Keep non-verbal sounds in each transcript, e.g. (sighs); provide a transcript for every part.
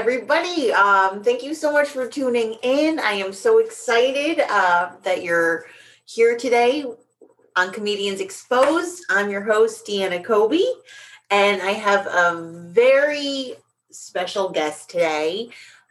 everybody. Um, thank you so much for tuning in. I am so excited uh, that you're here today on Comedians Exposed. I'm your host, Deanna Kobe, and I have a very special guest today.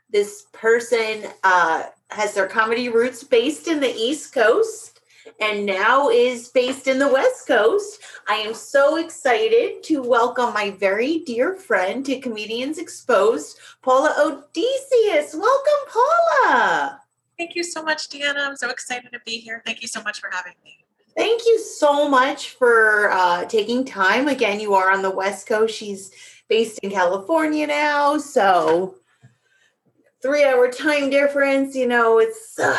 This person uh, has their comedy roots based in the East Coast and now is based in the West Coast. I am so excited to welcome my very dear friend to Comedians Exposed, Paula Odysseos. Welcome, Paula. Thank you so much, Deanna. I'm so excited to be here. Thank you so much for having me. Thank you so much for uh, taking time. Again, you are on the West Coast. She's based in California now. So, three hour time difference, you know, it's a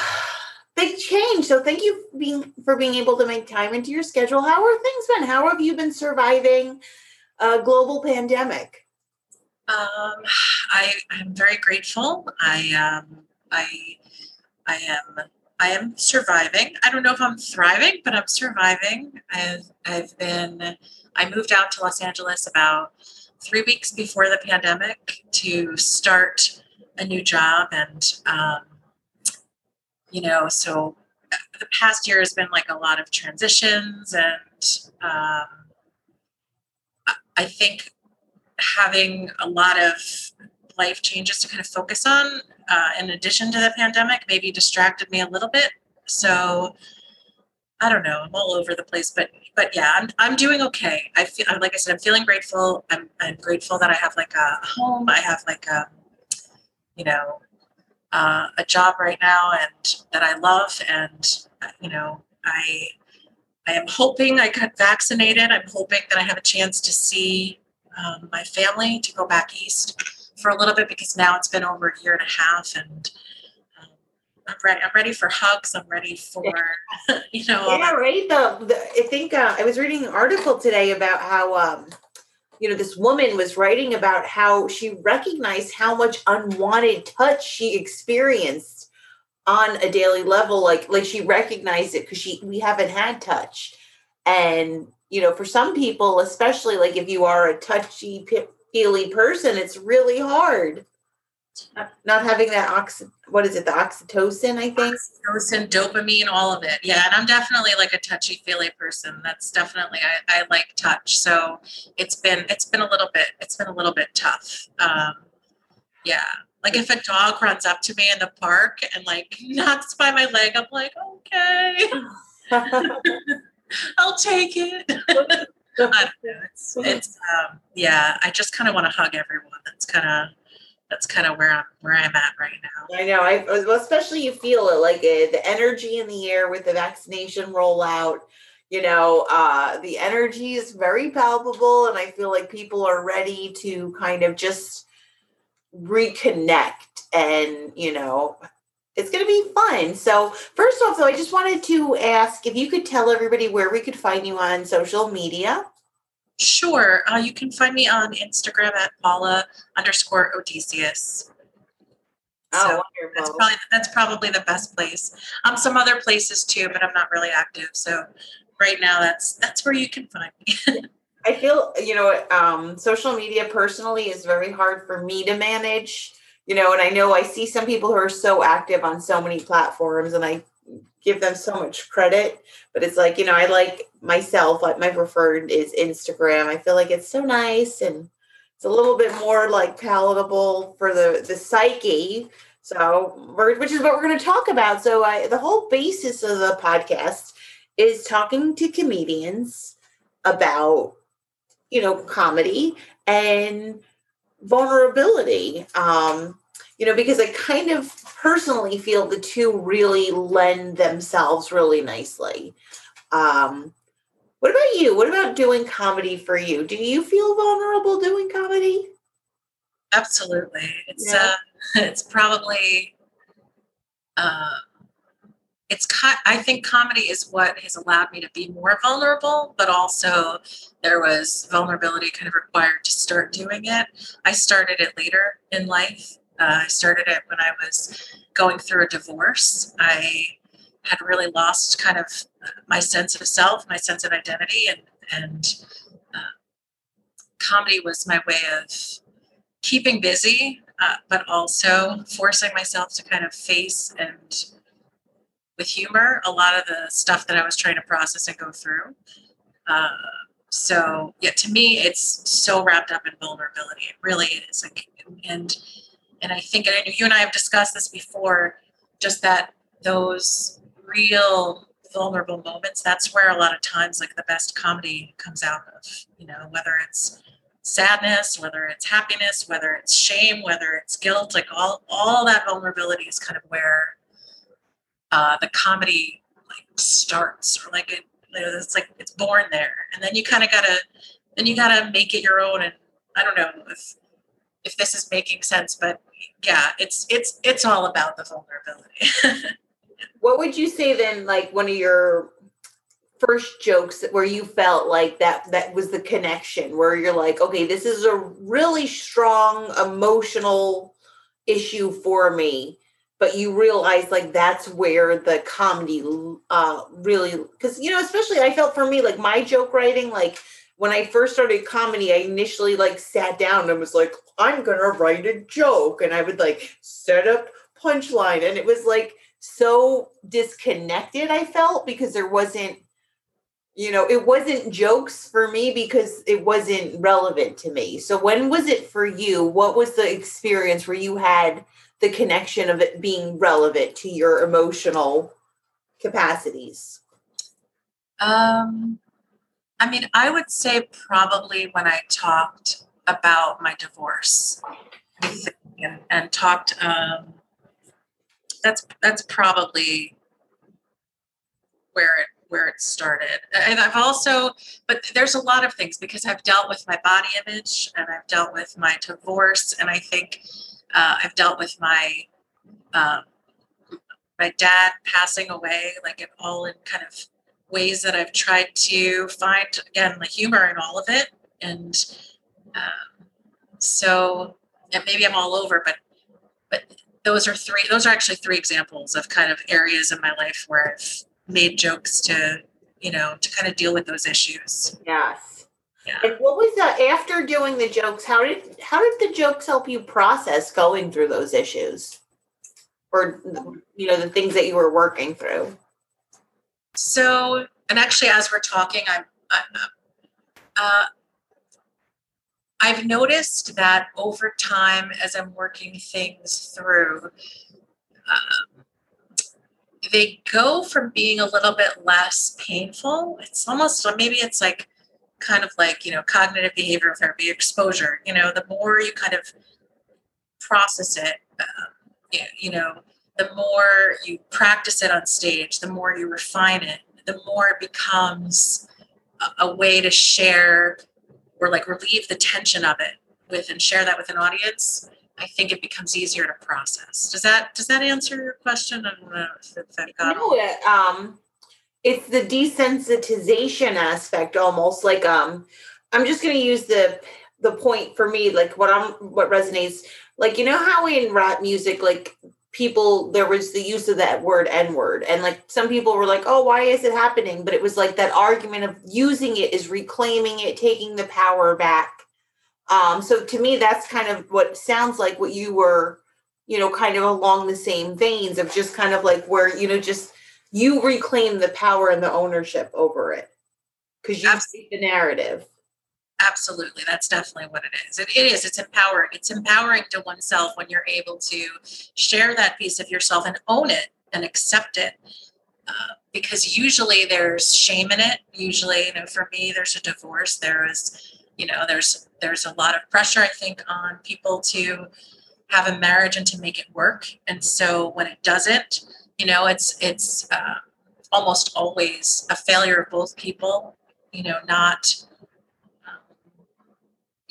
big change. So, thank you for being, for being able to make time into your schedule. How are things been? How have you been surviving a global pandemic? Um, I, I'm very grateful. I, um, I, I am I am surviving. I don't know if I'm thriving, but I'm surviving. I've I've been I moved out to Los Angeles about three weeks before the pandemic to start a new job and um, you know so the past year has been like a lot of transitions and um, i think having a lot of life changes to kind of focus on uh, in addition to the pandemic maybe distracted me a little bit so I don't know. I'm all over the place, but but yeah, I'm I'm doing okay. I feel like I said, I'm feeling grateful. I'm I'm grateful that I have like a home. I have like a, you know, uh, a job right now, and that I love, and you know, I I am hoping I got vaccinated. I'm hoping that I have a chance to see um, my family to go back east for a little bit because now it's been over a year and a half, and I'm ready. I'm ready for hugs. I'm ready for, (laughs) you know. Yeah, right. The, the I think uh, I was reading an article today about how, um, you know, this woman was writing about how she recognized how much unwanted touch she experienced on a daily level. Like, like she recognized it because she we haven't had touch, and you know, for some people, especially like if you are a touchy feely person, it's really hard not having that ox what is it the oxytocin i think? Oxytocin dopamine all of it. Yeah and i'm definitely like a touchy feely person. That's definitely I, I like touch. So it's been it's been a little bit it's been a little bit tough. Um yeah. Like if a dog runs up to me in the park and like (laughs) knocks by my leg i'm like okay. (laughs) I'll take it. (laughs) It's, it's um, yeah i just kind of want to hug everyone. That's kind of that's kind of where I'm where I'm at right now. I know. I well, especially you feel it like uh, the energy in the air with the vaccination rollout. You know, uh, the energy is very palpable, and I feel like people are ready to kind of just reconnect. And you know, it's going to be fun. So, first off, though, I just wanted to ask if you could tell everybody where we could find you on social media. Sure. Uh, you can find me on Instagram at Paula underscore Odysseos. Oh, so wonderful. That's probably, that's probably the best place. Um, some other places too, but I'm not really active. So right now, that's that's where you can find me. (laughs) I feel you know, um, social media personally is very hard for me to manage. You know, and I know I see some people who are so active on so many platforms, and I give them so much credit but it's like you know i like myself like my preferred is instagram. I feel like it's so nice and it's a little bit more like palatable for the the psyche. So which is what we're going to talk about. So I, the whole basis of the podcast is talking to comedians about you know comedy and vulnerability. Um you know, because I kind of personally feel the two really lend themselves really nicely. Um, what about you? What about doing comedy for you? Do you feel vulnerable doing comedy? Absolutely. It's yeah. uh, (laughs) it's probably uh, it's I think comedy is what has allowed me to be more vulnerable, but also there was vulnerability kind of required to start doing it. I started it later in life, uh, I started it when I was going through a divorce. I had really lost kind of my sense of self, my sense of identity, and and uh, comedy was my way of keeping busy uh, but also forcing myself to kind of face and with humor a lot of the stuff that I was trying to process and go through. Uh, so yeah, to me, it's so wrapped up in vulnerability. It really is. Like, and and I think and you and I have discussed this before. Just that those real vulnerable moments. That's where a lot of times, like the best comedy comes out of. You know, whether it's sadness, whether it's happiness, whether it's shame, whether it's guilt, like all all that vulnerability is kind of where uh, the comedy like starts, or like it, it's like it's born there, and then you kind of gotta then you gotta make it your own. And I don't know if if this is making sense, but yeah, it's it's it's all about the vulnerability. (laughs) what would you say then? Like one of your first jokes where you felt like that that was the connection where you're like okay this is a really strong emotional issue for me but you realize like that's where the comedy uh really because you know especially i felt for me like my joke writing like when i first started comedy i initially like sat down and was like i'm gonna write a joke and i would like set up punchline and it was like so disconnected i felt because there wasn't you know, it wasn't jokes for me because it wasn't relevant to me. So when was it for you? What was the experience where you had the connection of it being relevant to your emotional capacities? Um I mean, I would say probably when I talked about my divorce and, and talked um that's that's probably where it where it started. And I've also, but there's a lot of things because I've dealt with my body image and I've dealt with my divorce, and I think uh, I've dealt with my um, my dad passing away, like it all in kind of ways that I've tried to find again the humor in all of it, and um, so and maybe I'm all over, but but those are three. Those are actually three examples of kind of areas in my life where I've made jokes to you know to kind of deal with those issues yes yeah. and what was that after doing the jokes how did how did the jokes help you process going through those issues or you know the things that you were working through so and actually as we're talking i'm, I'm uh, I've noticed that over time, as I'm working things through, um, they go from being a little bit less painful. It's almost maybe it's like kind of like you know cognitive behavioral therapy exposure. You know, the more you kind of process it, um, you, you know, the more you practice it on stage, the more you refine it, the more it becomes a, a way to share or like relieve the tension of it with and share that with an audience I think it becomes easier to process. Does that does that answer your question? I don't know if that got no, it, um, it's the desensitization aspect almost like um I'm just gonna use the the point for me, like what I'm what resonates, like you know how in rap music, like people there was the use of that word n-word. And like some people were like oh why is it happening? But it was like that argument of using it is reclaiming it taking the power back. Um, so to me, that's kind of what sounds like what you were, you know, kind of along the same veins of just kind of like where, you know, just you reclaim the power and the ownership over it. Because you see the narrative. Absolutely. That's definitely what it is. It, it is. It's empowering. It's empowering to oneself when you're able to share that piece of yourself and own it and accept it. Uh, because usually there's shame in it. Usually, you know, for me, there's a divorce. There is you know there's there's a lot of pressure i think on people to have a marriage and to make it work and so when it doesn't you know it's it's uh, almost always a failure of both people you know not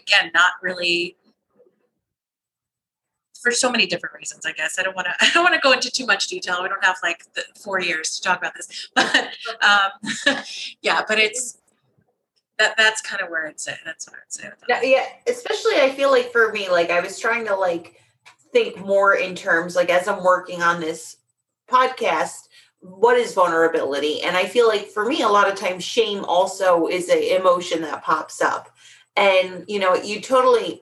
again not really for so many different reasons i guess i don't want to (laughs) i don't want to go into too much detail we don't have like the four years to talk about this (laughs) but um, (laughs) yeah but it's that that's kind of where it's at. That's what I'd say. Yeah, yeah, especially I feel like for me, like I was trying to like think more in terms like as I'm working on this podcast, what is vulnerability? And I feel like for me, a lot of times shame also is an emotion that pops up. And you know, you totally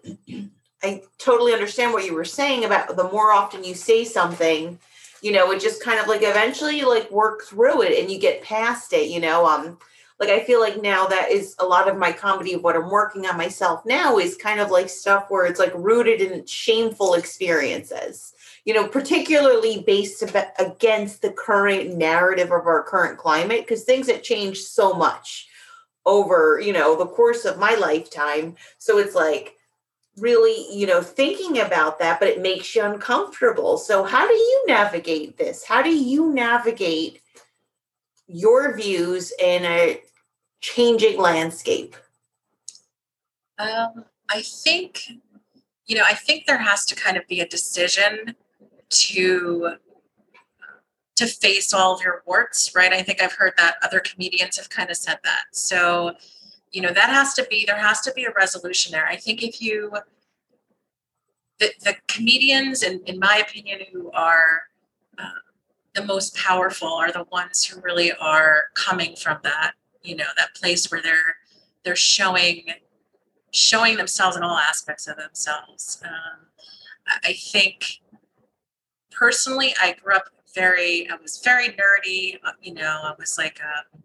I totally understand what you were saying about the more often you say something, you know, it just kind of like eventually you like work through it and you get past it, you know. Um, like I feel like now that is a lot of my comedy of what I'm working on myself now is kind of like stuff where it's like rooted in shameful experiences you know, particularly based against the current narrative of our current climate, because things have changed so much over, you know, the course of my lifetime. So it's like really, you know, thinking about that, but it makes you uncomfortable. So, how do you navigate this? How do you navigate your views in a changing landscape? Um, I think, you know, I think there has to kind of be a decision to to face all of your warts, right? I think I've heard that other comedians have kind of said that. So, you know, that has to be there has to be a resolution there. I think if you the, the comedians, in, in my opinion, who are uh, the most powerful are the ones who really are coming from that, you know, that place where they're they're showing showing themselves in all aspects of themselves. Um, I think personally, I grew up very, I was very nerdy. Uh, you know, I was like a,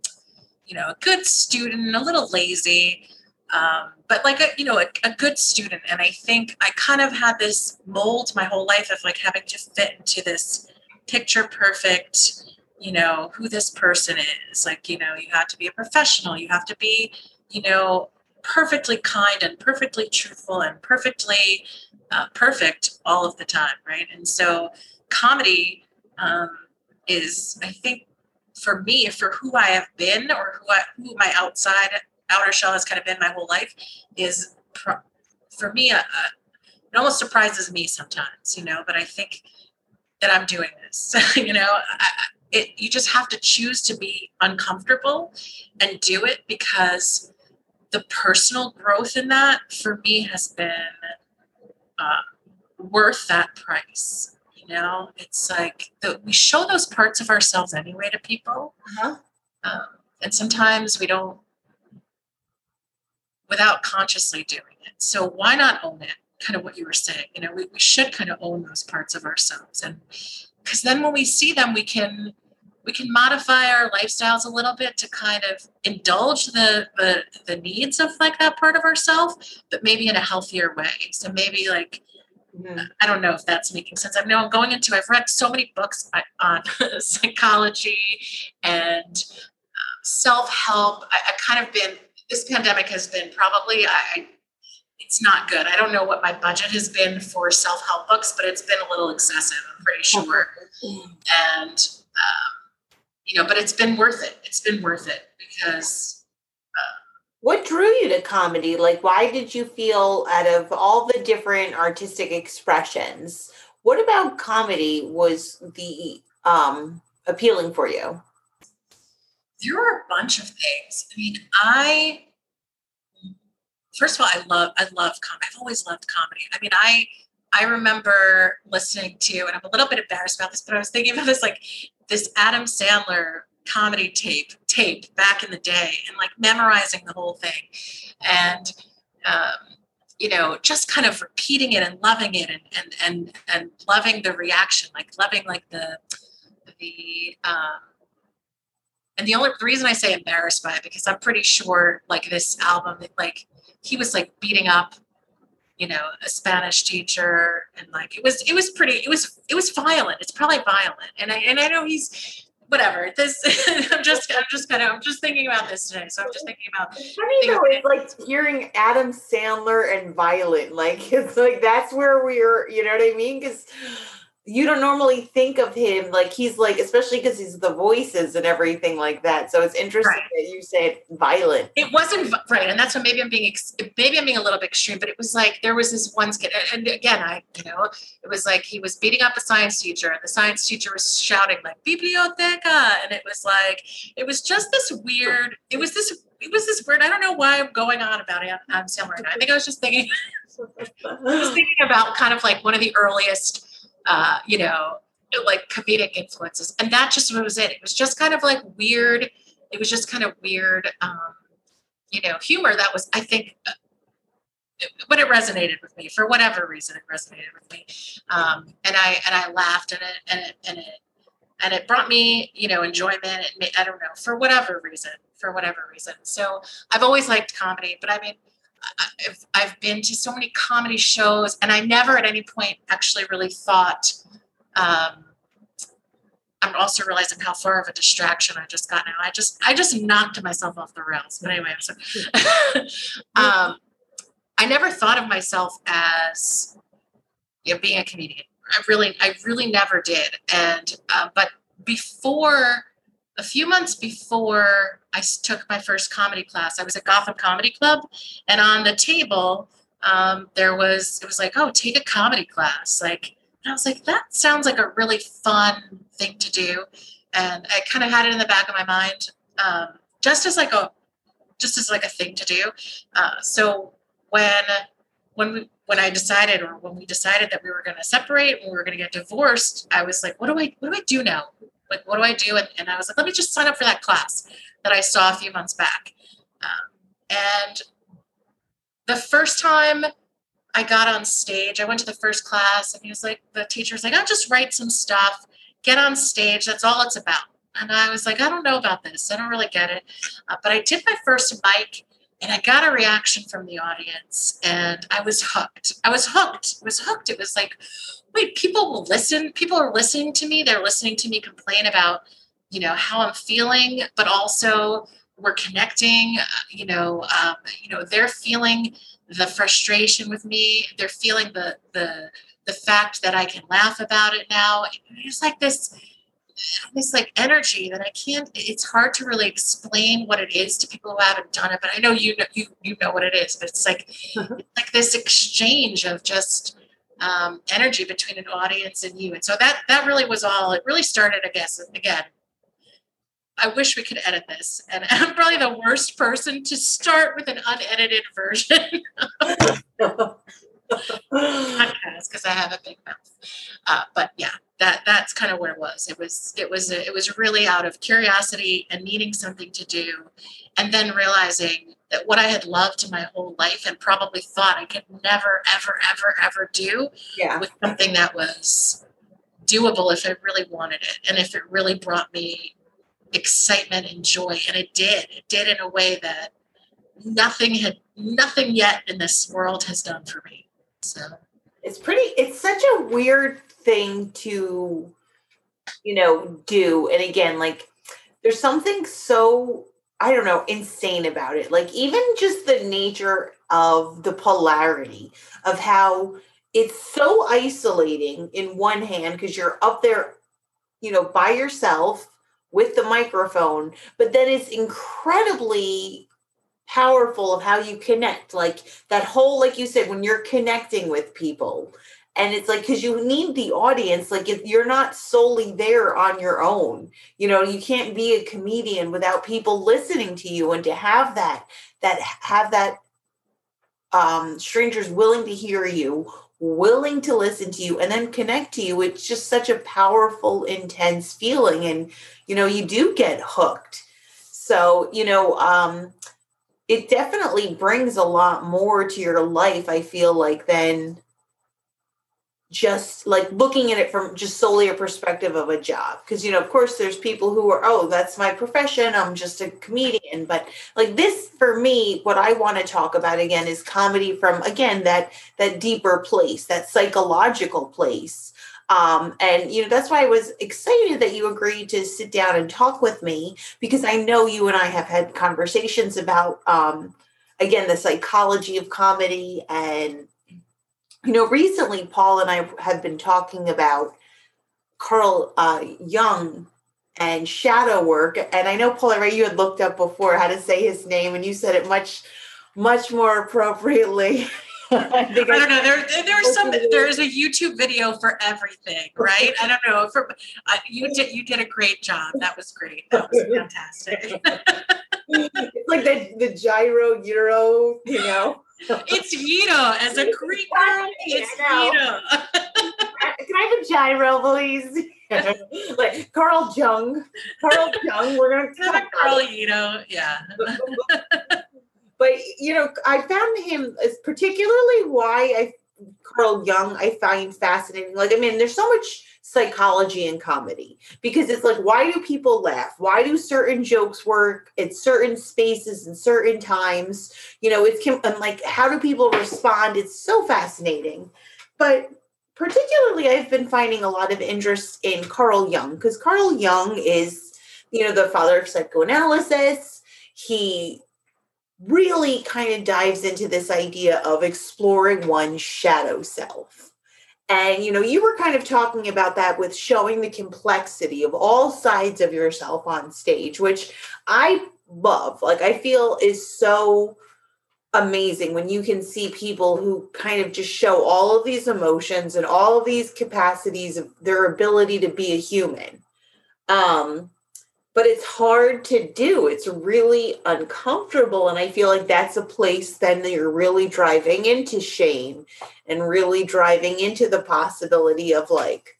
you know, a good student, a little lazy, um, but like a, you know, a, a good student. And I think I kind of had this mold my whole life of like having to fit into this picture perfect, you know, who this person is. Like, you know, you have to be a professional. You have to be, you know, perfectly kind and perfectly truthful and perfectly uh, perfect all of the time, right? And so comedy um, is, I think, for me, for who I have been or who I, who my outside outer shell has kind of been my whole life, is pro- for me, a, a, it almost surprises me sometimes, you know. But I think that I'm doing this, (laughs) you know. I, it, you just have to choose to be uncomfortable and do it because the personal growth in that for me has been uh, worth that price you know? It's like the, we show those parts of ourselves anyway to people. Uh-huh. um, and sometimes we don't without consciously doing it. So why not own it? Kind of what you were saying you know we, we should kind of own those parts of ourselves. And because then when we see them we can we can modify our lifestyles a little bit to kind of indulge the the, the needs of like that part of ourselves but maybe in a healthier way. So maybe like Mm-hmm. I don't know if that's making sense. I know I'm going into, I've read so many books on (laughs) psychology and uh, self help. I, I kind of been, this pandemic has been probably, I, it's not good. I don't know what my budget has been for self help books, but it's been a little excessive, I'm pretty (laughs) sure. And, um, you know, but it's been worth it. It's been worth it because what drew you to comedy? Like, why did you feel out of all the different artistic expressions, what about comedy was the um, appealing for you? There were a bunch of things. I mean, I first of all, I love I love comedy. I've always loved comedy. I mean, I I remember listening to, and I'm a little bit embarrassed about this, but I was thinking about this like this Adam Sandler comedy tape tape back in the day and like memorizing the whole thing and um, you know just kind of repeating it and loving it and and and, and loving the reaction like loving like the the um, and the only the reason I say embarrassed by it because I'm pretty sure like this album like he was like beating up you know a Spanish teacher and like it was it was pretty it was it was violent. It's probably violent. And I and I know he's whatever. This (laughs) I'm just I'm just kind of I'm just thinking about this today. So I'm just thinking about. Funny though, it's like hearing Adam Sandler and Violent. Like (laughs) it's like that's where we're. You know what I mean? Because you don't normally think of him like he's like especially because he's the voices and everything like that. So it's interesting right. that you said violent. It wasn't right and that's what maybe i'm being maybe i'm being a little bit extreme but it was like there was this one skit and again i you know it was like he was beating up a science teacher and the science teacher was shouting like biblioteca! And it was like it was just this weird it was this it was this weird i don't know why i'm going on about it i'm similar i think i was just thinking (laughs) i was thinking about kind of like one of the earliest uh, you know, like comedic influences. And that just was it. It was just kind of like weird. It was just kind of weird, um, you know, humor that was, I think, uh, but it resonated with me for whatever reason. It resonated with me, um, and I and I laughed and it and it and it and it brought me you know enjoyment. I don't know for whatever reason for whatever reason. So I've always liked comedy, but I mean. I've, I've been to so many comedy shows and I never at any point actually really thought um, I'm also realizing how far of a distraction I just got now. I just I just knocked myself off the rails. But anyway, so (laughs) um, I never thought of myself as you know, being a comedian. I really I really never did. And uh, but before a few months before I took my first comedy class, I was at Gotham Comedy Club, and on the table um, there was it was like, oh, take a comedy class, like and I was like, that sounds like a really fun thing to do. And I kind of had it in the back of my mind, um, just as like a, just as like a thing to do. Uh, so when, when we, when I decided, or when we decided that we were going to separate, and we were going to get divorced, I was like, what do I, what do I do now? Like, what do I do? And, and I was like, let me just sign up for that class that I saw a few months back. Um, and the first time I got on stage. I went to the first class, and he was like, the teacher was like, I'll just write some stuff, get on stage. That's all it's about. And I was like, I don't know about this. I don't really get it. Uh, but I did my first mic, and I got a reaction from the audience, and I was hooked. I was hooked. I was hooked. It was like, wait, people will listen. People are listening to me. They're listening to me complain about, you know, how I'm feeling, but also we're connecting. Uh, you know, um, you know, they're feeling the frustration with me. They're feeling the the the fact that I can laugh about it now. It's like this this like energy that I can't. It's hard to really explain what it is to people who haven't done it. But I know you know you you know what it is. But it's like it's (laughs) like this exchange of just um, energy between an audience and you. And so that that really was all. It really started, I guess, again I wish we could edit this. And (laughs) I'm probably the worst person to start with an unedited version (laughs) podcast because I have a big mouth. Uh, but yeah, that that's kind of where it was. It was it was it was really out of curiosity and needing something to do, and then realizing that what I had loved in my whole life and probably thought I could never ever ever ever do yeah. was something that was doable if I really wanted it and if it really brought me excitement and joy. And it did. It did in a way that nothing had nothing yet in this world has done for me. So. It's pretty it's such a weird thing to you know do. And again like there's something so i don't know insane about it like even just the nature of the polarity of how it's so isolating in one hand because you're up there you know by yourself with the microphone, but then it's incredibly powerful of how you connect. Like that whole, like you said, when you're connecting with people. And it's like, because you need the audience. Like, if you're not solely there on your own, you know, you can't be a comedian without people listening to you. And to have that, that have that um, strangers willing to hear you willing to listen to you and then connect to you it's just such a powerful intense feeling and you know you do get hooked so you know um it definitely brings a lot more to your life i feel like than just like looking at it from just solely a perspective of a job. Because you know of course there's people who are oh that's my profession. I'm just a comedian. But like this for me what i want to talk about again is comedy from again that that deeper place that psychological place. Um, and you know that's why i was excited that you agreed to sit down and talk with me because i know you and i have had conversations about um, again the psychology of comedy and you know, recently Paul and I have been talking about Carl uh, Jung and shadow work, and I know Paul, right? You had looked up before how to say his name, and you said it much, much more appropriately. (laughs) I, I don't know. There, there's some. There's a YouTube video for everything, right? I don't know. For uh, you did, you did a great job. That was great. That was fantastic. (laughs) it's like the the gyro euro, you know (laughs) it's Vito as a Greek girl. It's Vito. (laughs) Can I have a gyro, please? (laughs) like Carl Jung. Carl Jung. We're gonna a Carl Vito. Yeah. but you know, I found him as particularly why I Carl Jung I find fascinating. Like, I mean, there's so much psychology and comedy because it's like, why do people laugh? Why do certain jokes work at certain spaces and certain times? You know, it's and like, how do people respond? It's so fascinating. But particularly, I've been finding a lot of interest in Carl Jung because Carl Jung is, you know, the father of psychoanalysis. He really kind of dives into this idea of exploring one's shadow self. And you know, you were kind of talking about that with showing the complexity of all sides of yourself on stage, which I love. Like I feel is so amazing when you can see people who kind of just show all of these emotions and all of these capacities of their ability to be a human. Um but it's hard to do. It's really uncomfortable. And I feel like that's a place then that you're really driving into shame and really driving into the possibility of like,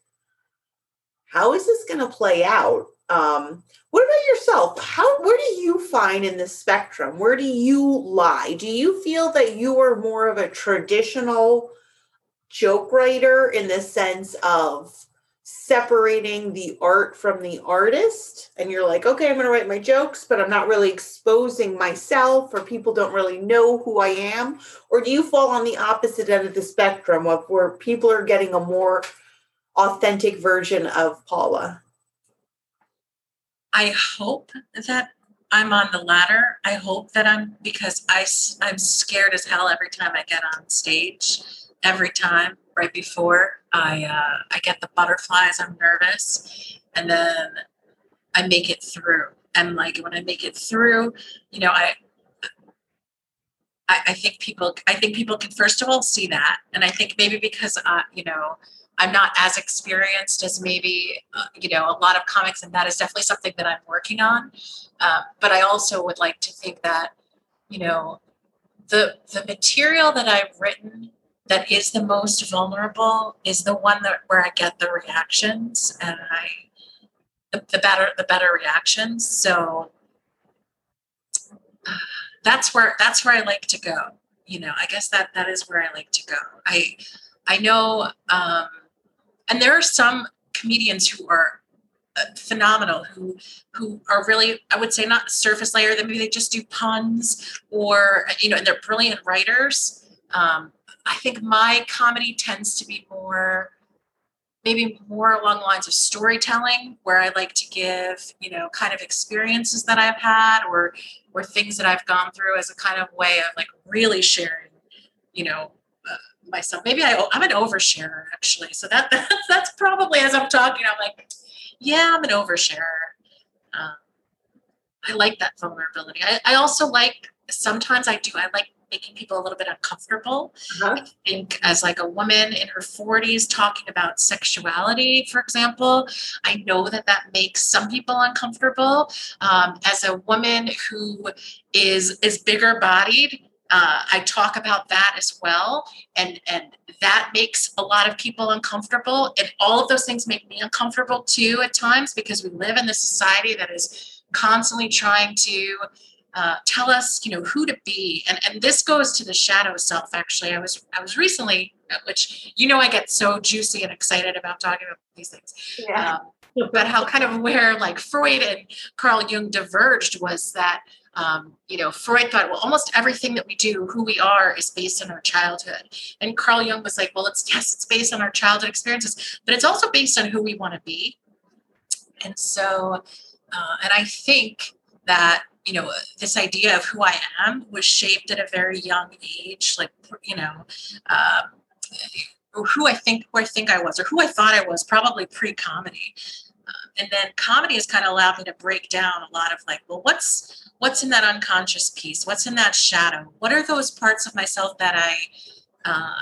how is this going to play out? Um, what about yourself? How where do you find in the spectrum? Where do you lie? Do you feel that you are more of a traditional joke writer in the sense of separating the art from the artist and you're like okay i'm going to write my jokes but i'm not really exposing myself or people don't really know who i am or do you fall on the opposite end of the spectrum of where people are getting a more authentic version of paula? I hope that i'm on the latter. I hope that i'm because i i'm scared as hell every time i get on stage every time right before I uh, I get the butterflies. I'm nervous, and then I make it through. And like when I make it through, you know, I, I think people I think people can first of all see that, and I think maybe because uh, you know I'm not as experienced as maybe uh, you know a lot of comics, and that is definitely something that I'm working on. Um, but I also would like to think that you know the the material that I've written that is the most vulnerable is the one that where I get the reactions and I the, the better the better reactions. So that's where that's where I like to go. You know, I guess that that is where I like to go. I I know um and there are some comedians who are uh, phenomenal who who are really i would say not surface layer that maybe they just do puns or you know and they're brilliant writers um, I think my comedy tends to be more maybe more along the lines of storytelling where I like to give, you know, kind of experiences that I've had or or things that I've gone through as a kind of way of like really sharing, you know, uh, myself. Maybe I I'm an oversharer actually. So that (laughs) that's, that's probably as I'm talking I'm like, yeah, I'm an oversharer. Um, I like that vulnerability. I, I also like sometimes I do I like making people a little bit uncomfortable. Uh-huh. I think as like a woman in her 40s talking about sexuality, for example, I know that that makes some people uncomfortable. Um, as a woman who is is bigger bodied, uh, I talk about that as well, and and that makes a lot of people uncomfortable. And all of those things make me uncomfortable too at times because we live in this society that is constantly trying to uh, tell us you know who to be. And and this goes to the shadow self actually. I was i was recently uh, which you know i get so juicy and excited about talking about these things. Yeah. Um, but how kind of where like freud and carl jung diverged was that um, you know freud thought well almost everything that we do who we are is based on our childhood. And carl jung was like well it's (laughs) yes it's based on our childhood experiences but it's also based on who we want to be. And so uh, and i think that you know this idea of who i am was shaped at a very young age like you know um, who i think who i think i was or who i thought i was probably pre-comedy. Uh, and then comedy has kind of allowed me to break down a lot of like well what's what's in that unconscious piece? What's in that shadow? What are those parts of myself that i uh,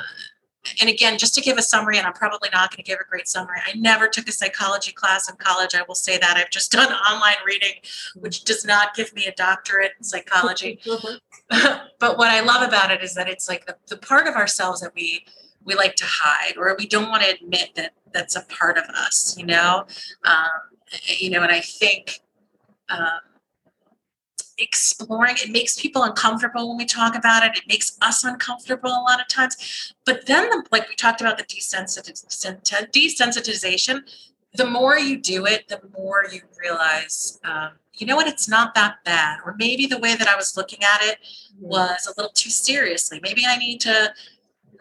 and again, just to give a summary, and I'm probably not going to give a great summary. I never took a psychology class in college. I will say that I've just (laughs) done online reading, which does not give me a doctorate in psychology. (laughs) (laughs) but what I love about it is that it's like the, the part of ourselves that we we like to hide, or we don't want to admit that that's a part of us. You know, um, you know, and I think. Um, exploring. It makes people uncomfortable when we talk about it. It makes us uncomfortable a lot of times. But then, the, like we talked about the desensitization, the more you do it, the more you realize, um, you know what, it's not that bad. Or maybe the way that I was looking at it mm-hmm. was a little too seriously. Maybe I need to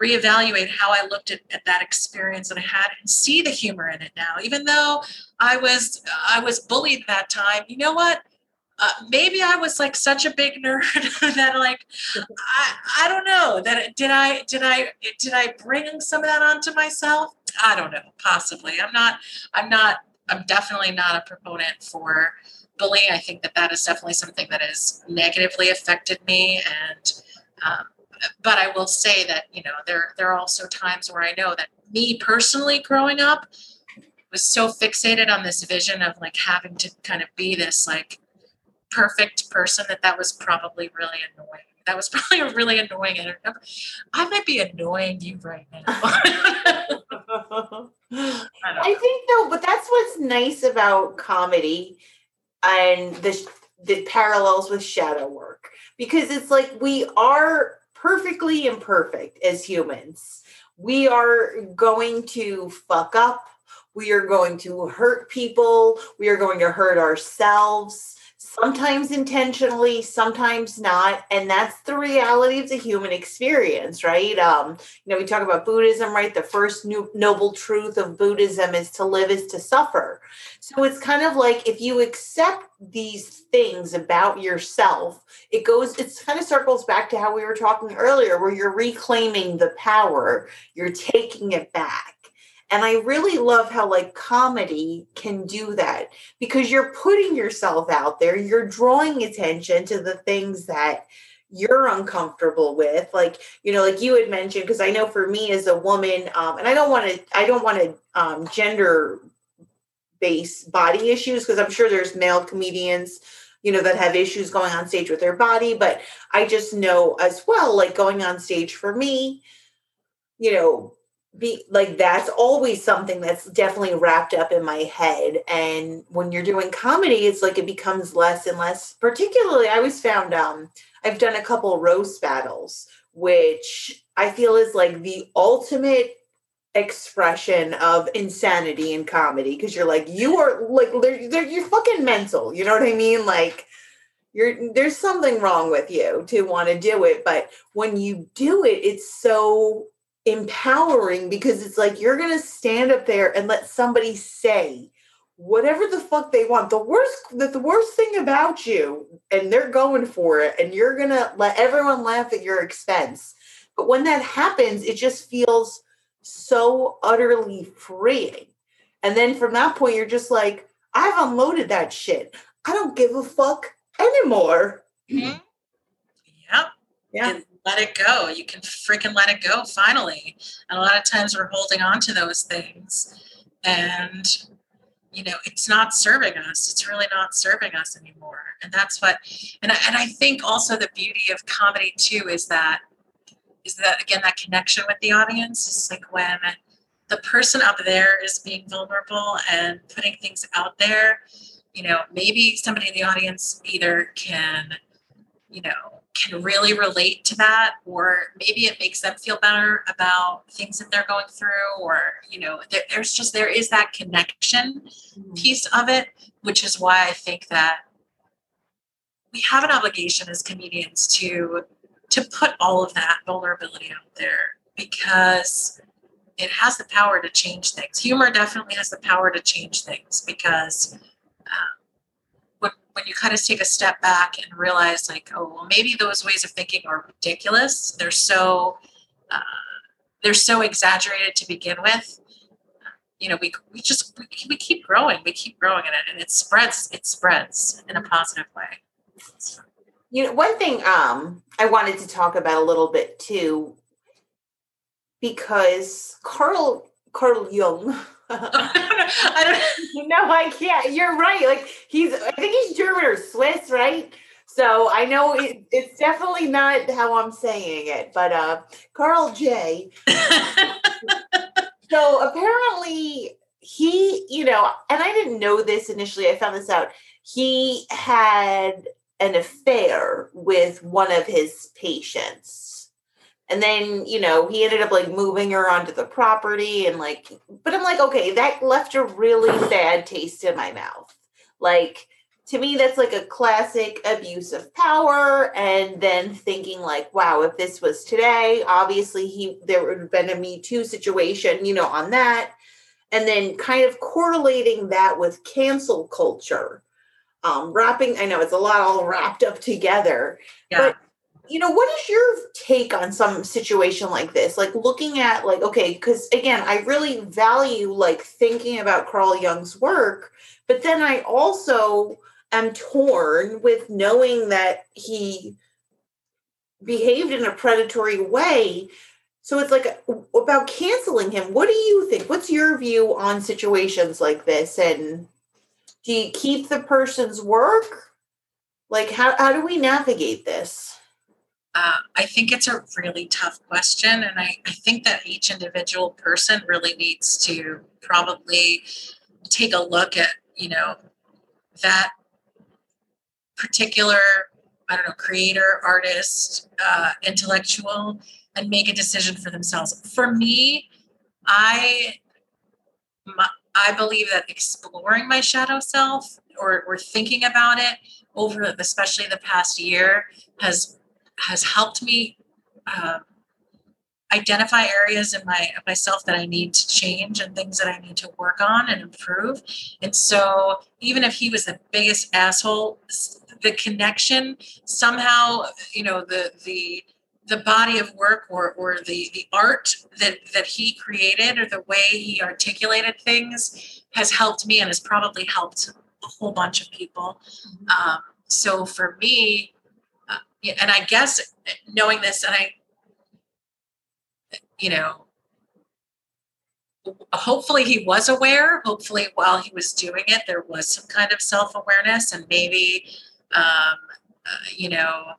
reevaluate how I looked at, at that experience that I had and see the humor in it now. Even though I was I was bullied that time, you know what? Uh, maybe I was like such a big nerd (laughs) that like I, I don't know that did I did I did I bring some of that onto myself? I don't know, possibly. I'm not I'm not I'm definitely not a proponent for bullying. I think that that is definitely something that has negatively affected me and um, but I will say that you know there there are also times where I know that me personally growing up was so fixated on this vision of like having to kind of be this like perfect person that that was probably really annoying. That was (laughs) probably a really annoying. I, I might be annoying you right now. (laughs) I, I think though, but that's what's nice about comedy and the the parallels with shadow work because it's like we are perfectly imperfect as humans. We are going to fuck up. We are going to hurt people. We are going to hurt ourselves sometimes intentionally sometimes not and that's the reality of the human experience right? Um you know we talk about buddhism right? The first new, noble truth of buddhism is to live is to suffer. So it's kind of like if you accept these things about yourself it goes it's kind of circles back to how we were talking earlier where you're reclaiming the power you're taking it back and I really love how like comedy can do that because you're putting yourself out there, you're drawing attention to the things that you're uncomfortable with like you know like you had mentioned because i know for me as a woman um, and i don't want to i don't want to um, gender base body issues because i'm sure there's male comedians you know that have issues going on stage with their body but i just know as well like going on stage for me you know be like that's always something that's definitely wrapped up in my head. And when you're doing comedy it's like it becomes less and less particularly i always found um i've done a couple roast battles which i feel is like the ultimate expression of insanity in comedy because you're like you are like they're, they're, you're fucking mental you know what i mean? Like you're there's something wrong with you to want to do it but when you do it it's so empowering because it's like you're going to stand up there and let somebody say whatever the fuck they want. The worst the, the worst thing about you and they're going for it and you're going to let everyone laugh at your expense. But when that happens, it just feels so utterly freeing. And then from that point you're just like I've unloaded that shit. I don't give a fuck anymore. Mm-hmm. Yeah. Yeah. And let it go. You can freaking let it go finally. And a lot of times we're holding on to those things and you know it's not serving us it's really not serving us anymore and that's what and I, and I think also the beauty of comedy too is that is that again that connection with the audience is like when the person up there is being vulnerable and putting things out there you know maybe somebody in the audience either can you know can really relate to that or maybe it makes them feel better about things that they're going through or you know there, there's just there is that connection mm-hmm. piece of it which is why i think that we have an obligation as comedians to to put all of that vulnerability out there because it has the power to change things humor definitely has the power to change things because um, when you kind of take a step back and realize like oh well maybe those ways of thinking are ridiculous. They're so uh, they're so exaggerated to begin with. You know we, we just we, keep growing we keep growing in it and it spreads it spreads in a positive way. You know one thing um i wanted to talk about a little bit too because carl carl jung I don't (laughs) no, I can't. You're right. Like he's I think he's German or Swiss, right? So I know it, it's definitely not how I'm saying it, but uh Carl J. (laughs) so apparently he, you know, and I didn't know this initially. I found this out. He had an affair with one of his patients. And then, you know, he ended up like moving her onto the property and like, but I'm like, okay, that left a really bad taste in my mouth. Like, to me, that's like a classic abuse of power. And then thinking, like, wow, if this was today, obviously he there would have been a Me Too situation, you know, on that. And then kind of correlating that with cancel culture um, wrapping. I know it's a lot all wrapped up together, yeah. but you know, what is your take on some situation like this? Like looking at like, okay, because again, I really value like thinking about Carl Jung's work, but then I also am torn with knowing that he behaved in a predatory way. So it's like about canceling him. What do you think? What's your view on situations like this and do you keep the person's work? Like, how, how do we navigate this? Uh, I think it's a really tough question. And I, I think that each individual person really needs to probably take a look at, you know, that particular, I don't know, creator, artist, uh, intellectual, and make a decision for themselves. For me, I, my, I believe that exploring my shadow self or, or thinking about it over especially the past year has has helped me uh, identify areas in my myself that I need to change and things that I need to work on and improve. And so even if he was the biggest asshole, the connection somehow, you know, the the the body of work or, or the, the art that, that he created or the way he articulated things has helped me and has probably helped a whole bunch of people. Mm-hmm. Um, so for me, and I guess knowing this, and I, you know, hopefully he was aware. Hopefully, while he was doing it, there was some kind of self awareness, and maybe, um, uh, you know,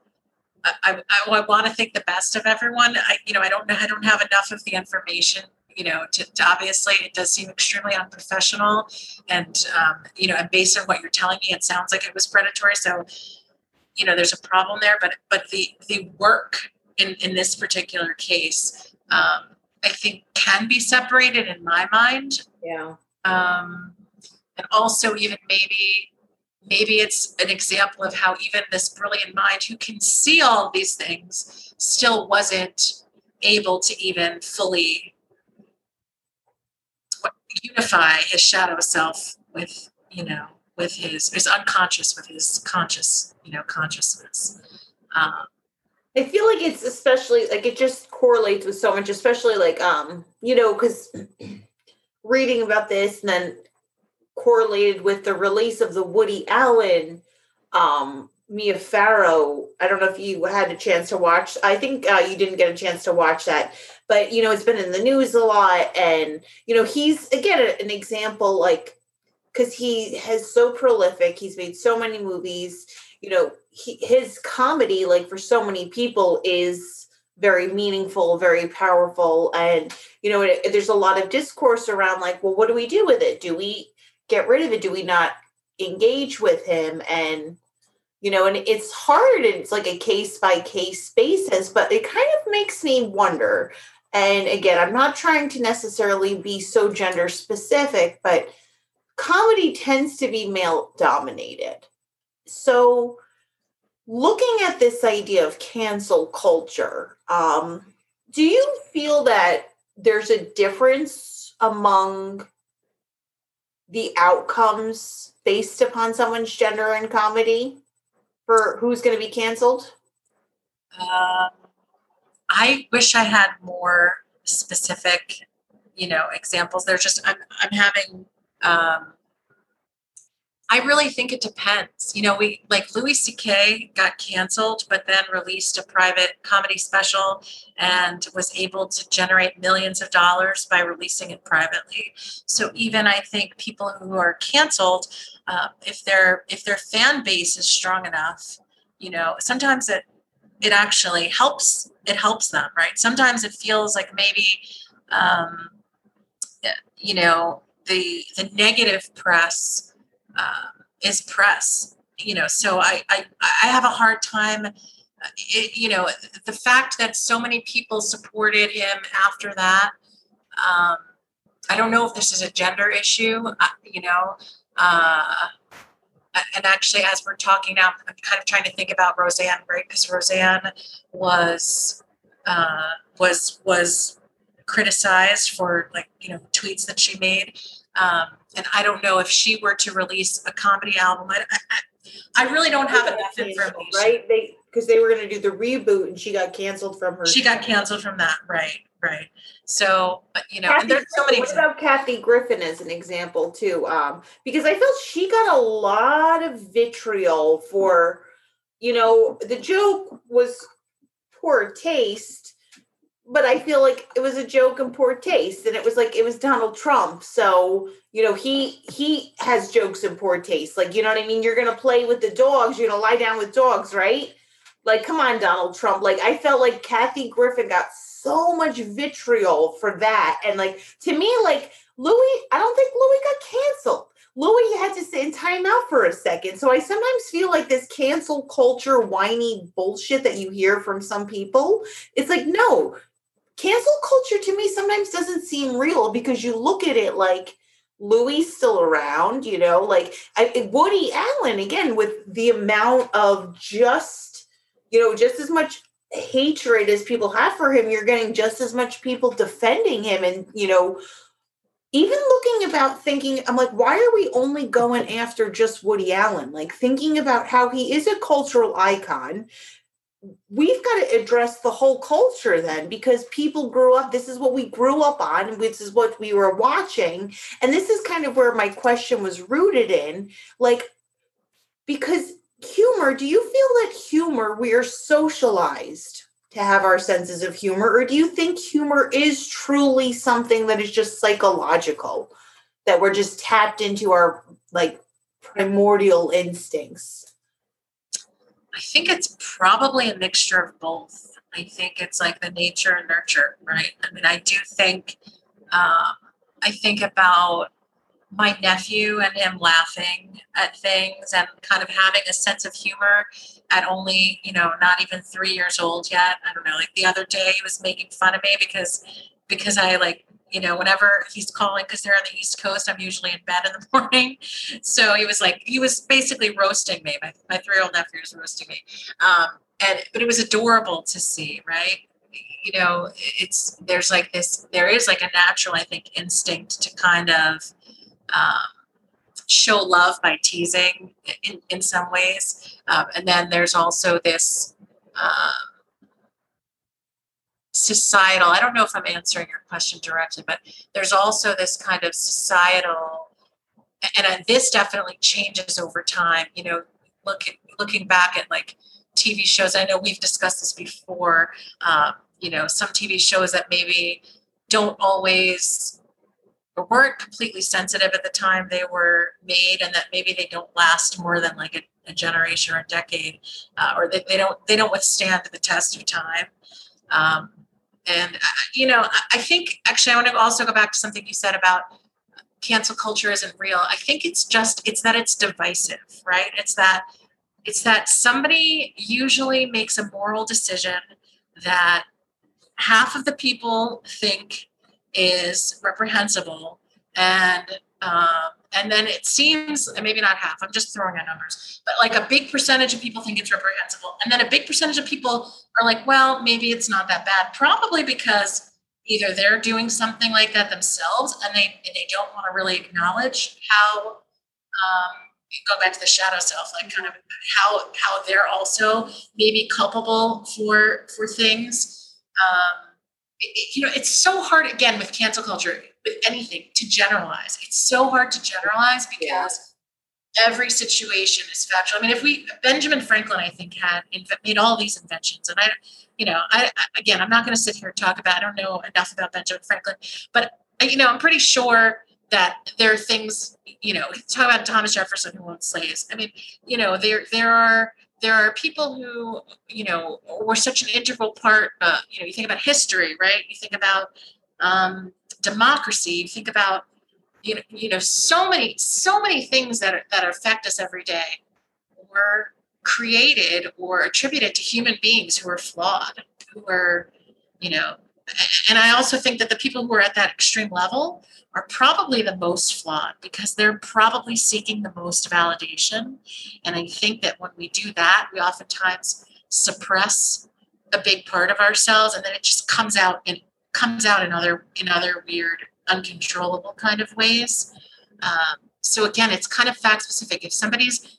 I, I, I want to think the best of everyone. I, you know, I don't know, I don't have enough of the information, you know, to, to obviously it does seem extremely unprofessional and, um, you know, and based on what you're telling me, it sounds like it was predatory. So, you know, there's a problem there, but, but the, the work in, in this particular case, um, I think can be separated in my mind. Yeah. Um, and also even maybe maybe it's an example of how even this brilliant mind who can see all these things still wasn't able to even fully unify his shadow self with you know with his his unconscious with his conscious you know consciousness um, i feel like it's especially like it just correlates with so much especially like um you know because (clears throat) reading about this and then correlated with the release of the Woody Allen um, Mia Farrow. I don't know if you had a chance to watch. I think uh, you didn't get a chance to watch that, but you know it's been in the news a lot, and you know he's again an example like because he has so prolific. He's made so many movies. You know he, his comedy, like for so many people, is very meaningful, very powerful, and you know it, there's a lot of discourse around like, well, what do we do with it? Do we get rid of it? Do we not engage with him? And you know, and it's hard. It's like a case by case basis, but it kind of makes me wonder. And again, I'm not trying to necessarily be so gender specific, but comedy tends to be male dominated. So, looking at this idea of cancel culture, um, do you feel that there's a difference among the outcomes based upon someone's gender in comedy for who's going to be canceled? Um, I wish I had more specific, you know, examples. There's just I'm I'm having um, I really think it depends. You know, we like Louis C.K. got canceled, but then released a private comedy special and was able to generate millions of dollars by releasing it privately. So even I think people who are canceled, uh, if their if their fan base is strong enough, you know, sometimes it it actually helps it helps them, right? Sometimes it feels like maybe um, you know the the negative press um, is press you know, so I, I, I have a hard time, it, you know, the fact that so many people supported him after that. Um, I don't know if this is a gender issue, uh, you know, uh, and actually, as we're talking now, I'm kind of trying to think about Roseanne, right? Because Roseanne was uh, was was criticized for like you know tweets that she made, um, and I don't know if she were to release a comedy album. I, I, I really don't have enough information. Right? They because they were going to do the reboot, and she got canceled from her. She got canceled from that, right? Right. So, but, you know, Kathy, there's so many. What about Kathy Griffin as an example too? Um, because I felt she got a lot of vitriol for, you know, the joke was poor taste, but I feel like it was a joke in poor taste, and it was like it was Donald Trump, so you know he he has jokes in poor taste. Like you know what I mean? You're gonna play with the dogs, you're gonna lie down with dogs, right? Like, come on, Donald Trump. Like, I felt like Kathy Griffin got so much vitriol for that. And like to me, like Louis, I don't think Louis got canceled. Louis had to sit in timeout for a second. So I sometimes feel like this cancel culture whiny bullshit that you hear from some people. It's like, no, cancel culture to me sometimes doesn't seem real because you look at it like Louis still around, you know, like I, eh, Woody Allen again with the amount of just, you know, just as much hatred as people have for him, you're getting just as much people defending him. And, you know, even looking about thinking, I'm like, why are we only going after just Woody Allen? Like thinking about how he is a cultural icon. We've got to address the whole culture then because people grew up, this is what we grew up on, this is what we were watching. And this is kind of where my question was rooted in. Like, because humor, do you feel that humor, we are socialized to have our senses of humor, or do you think humor is truly something that is just psychological, that we're just tapped into our like primordial instincts? I think it's probably a mixture of both. I think it's like the nature and nurture, right? I mean, I do think, um, I think about my nephew and him laughing at things and kind of having a sense of humor at only, you know, not even three years old yet. I don't know. Like the other day, he was making fun of me because because I like you know, whenever he's calling, because they're on the East Coast, I'm usually in bed in the (laughs) morning. So he was like, he was basically roasting me. My, my three year old nephew was roasting me. Um, and, but it was adorable to see, right? You know, it's, there's like this, there is like a natural, I think, instinct to kind of um, show love by teasing in, in some ways. Um, and then there's also this um, societal, I don't know if I'm answering your question directly, but there's also this kind of societal, and this definitely changes over time. You know, look looking back at like TV shows, I know we've discussed this before. Um, you know, some TV shows that maybe don't always or weren't completely sensitive at the time they were made and that maybe they don't last more than like a, a generation or a decade uh, or they, they don't they don't withstand the test of time um, and uh, you know I, I think actually i want to also go back to something you said about cancel culture isn't real. I think it's just it's that it's divisive right? It's that it's that somebody usually makes a moral decision that half of the people think is reprehensible and um, and then it seems maybe not half i'm just throwing out numbers but like a big percentage of people think it's reprehensible. And then a big percentage of people are like well maybe it's not that bad probably because either they're doing something like that themselves and they they don't want to really acknowledge how um, go back to the shadow self like kind of how how they're also maybe culpable for for things. Um, you know, it's so hard again with cancel culture, with anything to generalize. It's so hard to generalize because yeah. every situation is factual. I mean, if we Benjamin Franklin, I think, had made all these inventions, and I, you know, I again, I'm not going to sit here and talk about. I don't know enough about Benjamin Franklin, but you know, I'm pretty sure that there are things. You know, talk about Thomas Jefferson who owned slaves. I mean, you know, there there are there are people who you know were such an integral part uh, you know you think about history right you think about um, democracy think about you know you know so many so many things that are, that affect us every day were created or attributed to human beings who are flawed, who are, you know, and I also think that the people who are at that extreme level are probably the most flawed because they're probably seeking the most validation. And I think that when we do that, we oftentimes suppress a big part of ourselves and then it just comes out and comes out in other in other weird uncontrollable kind of ways. Um, so again it's kind of fact specific. If somebody's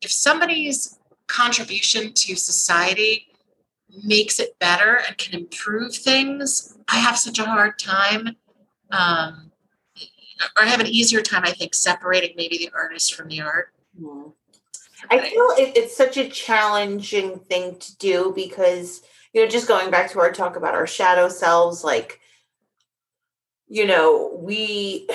if somebody's contribution to society makes it better and can improve things i have such a hard time um, or i have an easier time i think separating maybe the artist from the art. Mm-hmm. I feel it, it's such a challenging thing to do because, you know, just going back to our talk about our shadow selves, like, you know, we,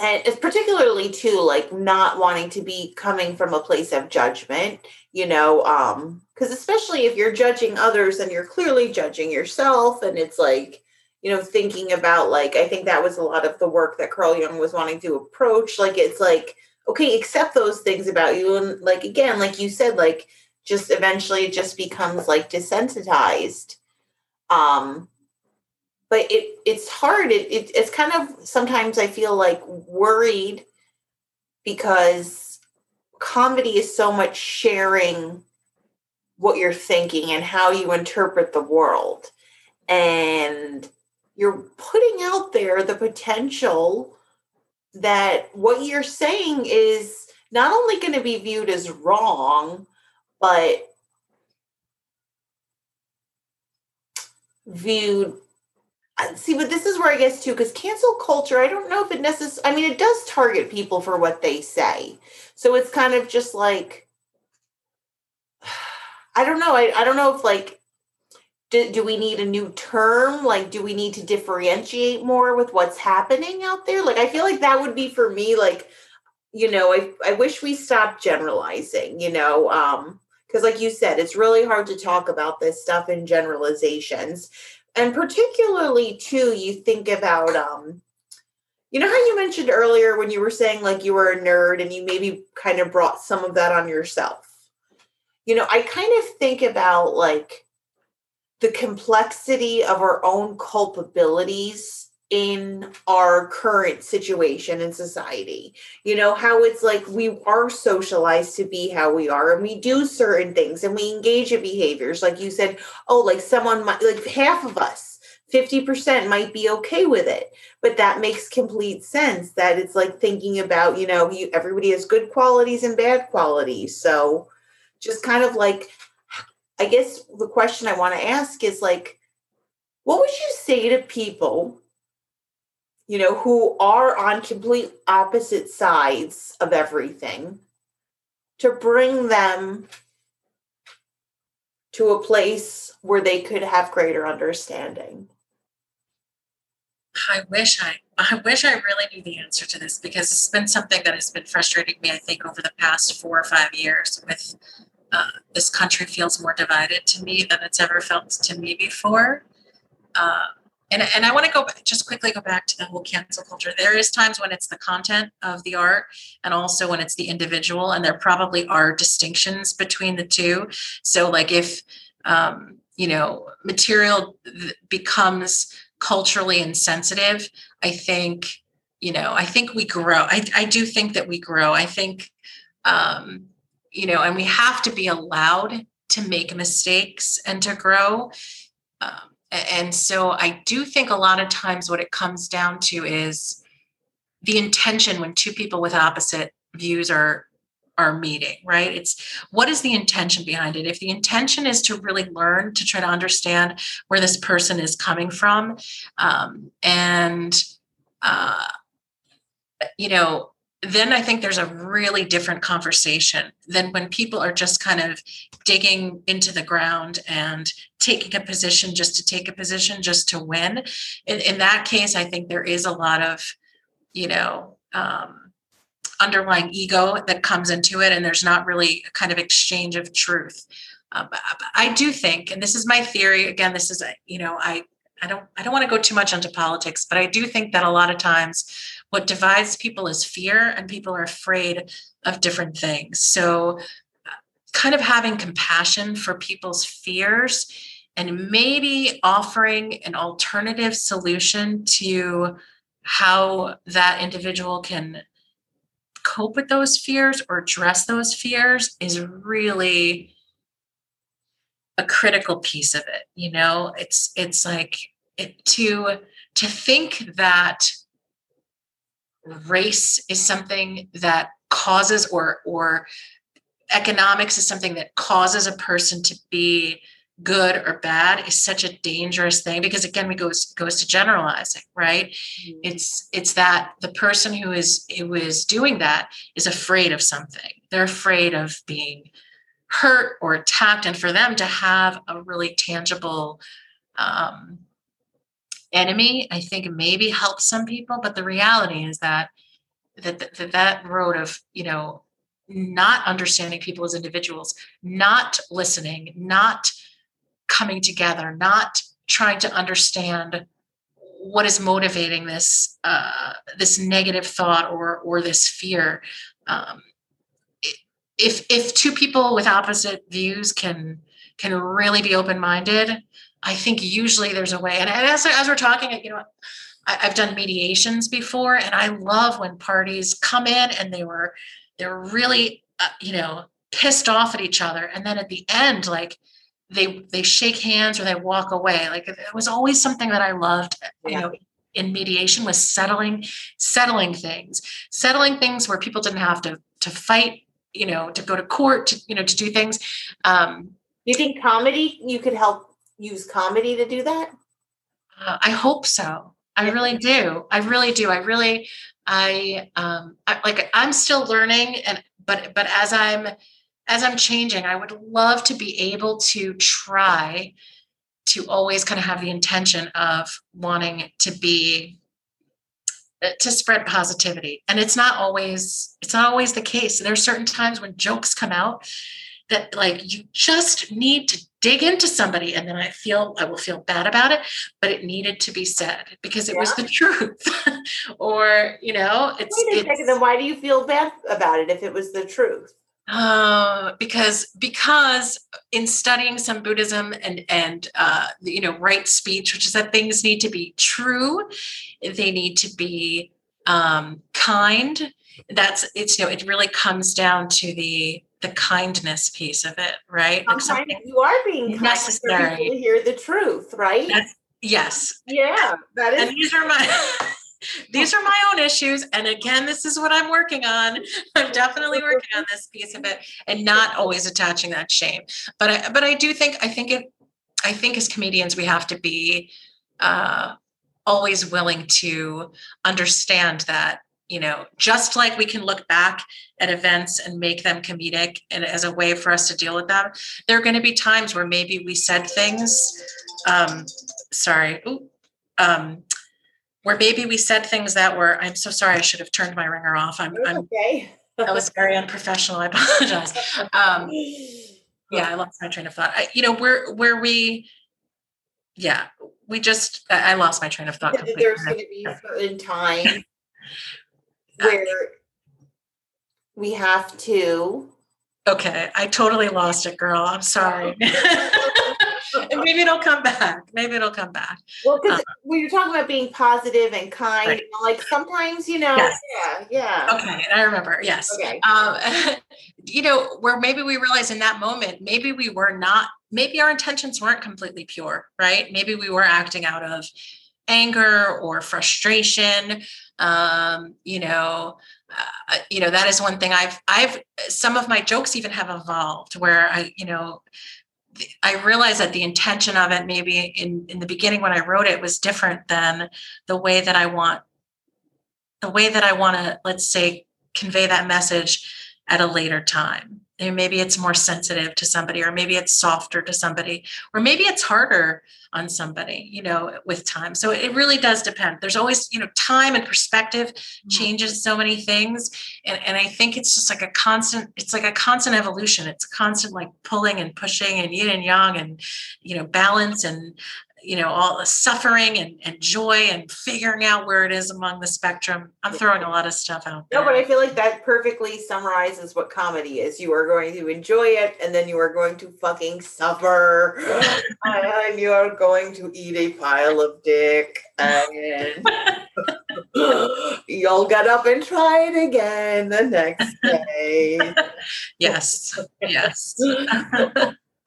and it's particularly too, like not wanting to be coming from a place of judgment, you know, um, because especially if you're judging others and you're clearly judging yourself, and it's like, you know, thinking about like, I think that was a lot of the work that Carl Jung was wanting to approach. Like, it's like, okay accept those things about you and like again like you said like just eventually it just becomes like desensitized. Um but it it's hard. It, it it's kind of sometimes i feel like worried because comedy is so much sharing what you're thinking and how you interpret the world. And you're putting out there the potential that what you're saying is not only going to be viewed as wrong, but viewed see but this is where i guess too because cancel culture i don't know if it necessarily i mean it does target people for what they say. So it's kind of just like (sighs) i don't know i, I don't know if like do, do we need a new term? Like do we need to differentiate more with what's happening out there? Like i feel like that would be for me like you know i, I wish we stopped generalizing you know um because like you said it's really hard to talk about this stuff in generalizations. And particularly too you think about um you know how you mentioned earlier when you were saying like you were a nerd and you maybe kind of brought some of that on yourself? You know i kind of think about like the complexity of our own culpabilities in our current situation in society. You know, how it's like we are socialized to be how we are and we do certain things and we engage in behaviors. Like you said, oh, like someone might, like half of us, 50% might be okay with it. But that makes complete sense that it's like thinking about, you know, you, everybody has good qualities and bad qualities. So just kind of like I guess the question I want to ask is like, what would you say to people, you know, who are on complete opposite sides of everything to bring them to a place where they could have greater understanding? I wish I (laughs) I wish I really knew the answer to this because it's been something that has been frustrating me, I think, over the past four or five years with uh, this country feels more divided to me than it's ever felt to me before. Uh, and, and I want to go back, just quickly go back to the whole cancel culture. There is times when it's the content of the art and also when it's the individual, and there probably are distinctions between the two. So, like if um, you know material becomes culturally insensitive, I think you know I think we grow. I I do think that we grow. I think um, you know, and we have to be allowed to make mistakes and to grow. Um, and so I do think a lot of times what it comes down to is the intention when two people with opposite views are are meeting right? It's what is the intention behind it? If the intention is to really learn to try to understand where this person is coming from um, and uh, you know then I think there's a really different conversation than when people are just kind of digging into the ground and taking a position just to take a position, just to win. In, in that case, I think there is a lot of, you know, um, underlying ego that comes into it, and there's not really a kind of exchange of truth. Um, I do think, and this is my theory. Again, this is, you know, I I don't I don't want to go too much into politics, but I do think that a lot of times what divides people is fear and people are afraid of different things. So uh, kind of having compassion for people's fears and maybe offering an alternative solution to how that individual can cope with those fears or address those fears is really a critical piece of it you know it's it's like it, to to think that race is something that causes or or economics is something that causes a person to be good or bad is such a dangerous thing because again we goes goes to generalizing right mm-hmm. it's it's that the person who is who is doing that is afraid of something they're afraid of being hurt or attacked and for them to have a really tangible um, enemy i think maybe helps some people but the reality is that that that, that road of you know not understanding people as individuals not listening not coming together not trying to understand what is motivating this uh, this negative thought or or this fear um, if if two people with opposite views can can really be open minded I think usually there's a way. And as, as we're talking, you know, I, have done mediations before, and I love when parties come in and they were they're really uh, you know pissed off at each other, and then at the end, like they they shake hands or they walk away. Like it was always something that I loved. You know, in mediation was settling settling things, settling things where people didn't have to to fight. You know, to go to court, to you know, to do things. Um, you think comedy you could help use comedy to do that? Uh, I hope so. I really do. I really do. I really, I, um, I, like, I'm still learning and, but, but as I'm, as I'm changing, I would love to be able to try to always kind of have the intention of wanting to be uh, to spread positivity and it's not always it's not always the case there are certain times when jokes come out that like you just need to dig into somebody and then i feel i will feel bad about it but it needed to be said because it yeah. was the truth (laughs) or you know it's, Wait a it's, second, then why do you feel bad about it if it was the truth uh, because because in studying some Buddhism and and uh, you know right speech, which is that things need to be true, they need to be um, kind. That's it's you know it really comes down to the the kindness piece of it, right? Like something you are being necessary to hear the truth, right? That's, yes. Yeah, that is. And these are my (laughs) these are my own issues, and again, this is what I'm working on. (laughs) I'm definitely working on this piece of it, and not always attaching that shame. But I, but I do think I think it. I think as comedians, we have to be uh, always willing to understand that you know just like we can look back at events and make them comedic and as a way for us to deal with them there are going to be times where maybe we said things um sorry ooh, um where maybe we said things that were i'm so sorry i should have turned my ringer off. I'm, I'm okay. that was very unprofessional i apologize. Um yeah i lost my train of thought. I, you know where where we yeah we just i lost my train of thought completely. there's going to be certain time where we have to. Okay, I totally lost it, girl. I'm sorry. (laughs) maybe it'll come back. Maybe it'll come back. Well, because um, when you're talking about being positive and kind, right. you know, like sometimes, you know, yes. yeah, yeah. Okay, I remember, yes. Okay. Um, (laughs) you know, where maybe we realize in that moment, maybe we were not, maybe our intentions weren't completely pure, right? Maybe we were acting out of anger or frustration um, you know uh, you know that is one thing i've i've some of my jokes even have evolved where i you know i realize that the intention of it maybe in in the beginning when i wrote it was different than the way that i want the way that i want to let's say convey that message at a later time and maybe it's more sensitive to somebody or maybe it's softer to somebody or maybe it's harder on somebody you know with time. So it really does depend. There's always you know time and perspective mm-hmm. changes so many things and, and i think it's just like a constant it's like a constant evolution. It's constant like pulling and pushing and yin and yang and you know balance and you know all the suffering and, and joy and figuring out where it is among the spectrum i'm throwing a lot of stuff out there No, but I feel like that perfectly summarizes what comedy is. You are going to enjoy it and then you are going to fucking suffer. (laughs) and you are going to eat a pile of dick. And (laughs) you'll get up and try it again the next day. (laughs) yes yes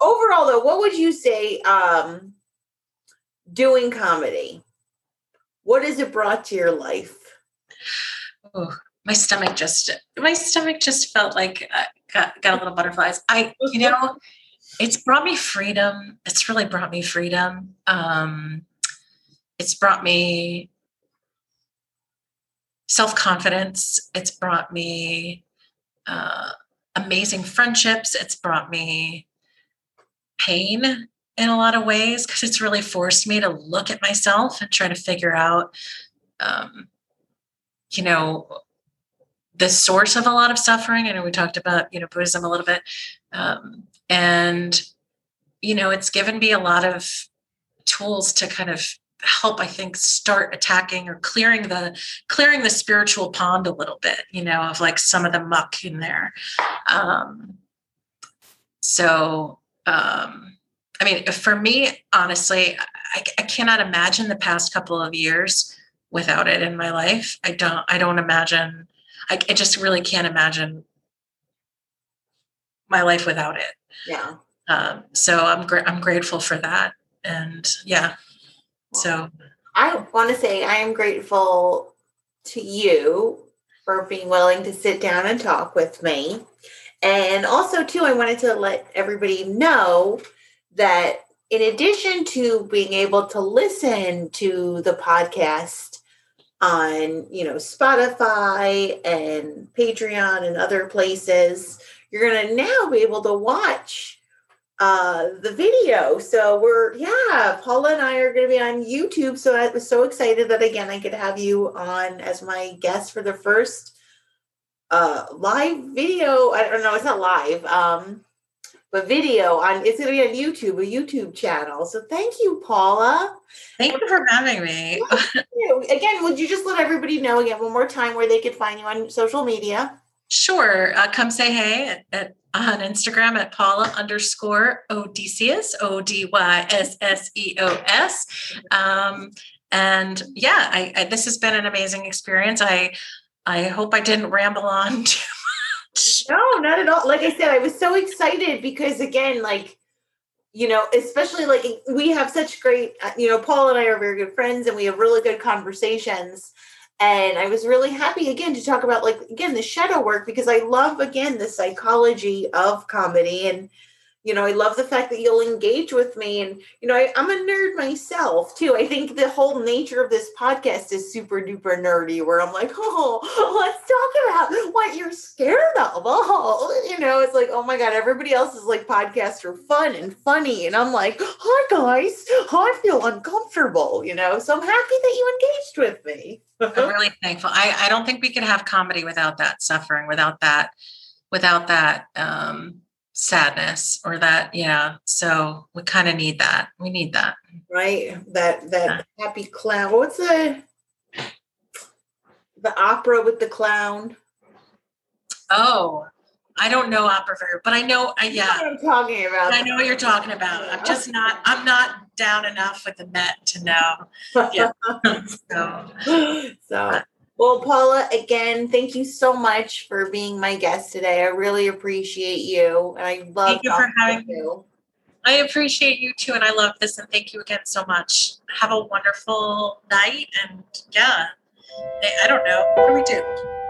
Overall though, what would you say um doing comedy? What has it brought to your life? oh, my stomach just my stomach just felt like uh, got, got a little butterflies. I you know (laughs) it's brought me freedom. It's really brought me freedom. Um it's brought me self-confidence. It's brought me uh, amazing friendships. It's brought me pain in a lot of ways because it's really forced me to look at myself and try to figure out um, you know the source of a lot of suffering. I know we talked about you know Buddhism a little bit, um, and you know it's given me a lot of tools to kind of help i think start attacking or clearing the clearing the spiritual pond a little bit you know of like some of the muck in there um so um i mean for me honestly I, I cannot imagine the past couple of years without it in my life i don't i don't imagine I, I just really can't imagine my life without it. Yeah. Um, so I'm gra- I'm grateful for that, and yeah. So I want to say I am grateful to you for being willing to sit down and talk with me. And also, too, I wanted to let everybody know that in addition to being able to listen to the podcast on, you know, Spotify and Patreon and other places, you're going to now be able to watch uh the video. So we're yeah paula and i are going to be on youtube. So i was so excited that again i could have you on as my guest for the first uh live video. I don't know it's not live um but video on it's going to be on youtube a youtube channel so thank you paula thank you for having me. again would you just let everybody know again one more time where they could find you on social media Sure. Uh, come say hey at, at, on Instagram at Paula underscore Odysseos, O D Y S S E O S. Um, and yeah, I, I, this has been an amazing experience. I I hope I didn't ramble on (laughs) too. No, not at all. Like I said, I was so excited because again, like you know, especially like we have such great, uh, you know, Paul and I are very good friends and we have really good conversations and i was really happy again to talk about like again the shadow work because i love again the psychology of comedy and you know i love the fact that you'll engage with me and you know I, i'm a nerd myself too. I think the whole nature of this podcast is super duper nerdy where i'm like oh let's talk about what you're scared of. (laughs) Oh you know it's like oh my god everybody else is like podcasts are fun and funny. And i'm like hi guys. I feel uncomfortable you know so i'm happy that you engaged with me. I'm really thankful. I, I don't think we could have comedy without that suffering, without that, without that um, sadness or that, yeah. So we kind of need that. We need that. Right. That that yeah. happy clown. What's the the opera with the clown? Oh, I don't know opera very, but I know. I, yeah, you know I'm talking about. I know what you're talking about. I'm (laughs) just not. I'm not down enough with the Met to know. Yeah. (laughs) (laughs) so, so, well, Paula, again, thank you so much for being my guest today. I really appreciate you, and I love. Thank you for having me. I appreciate you too, and I love this, and thank you again so much. Have a wonderful night, and yeah, I don't know. What do we do?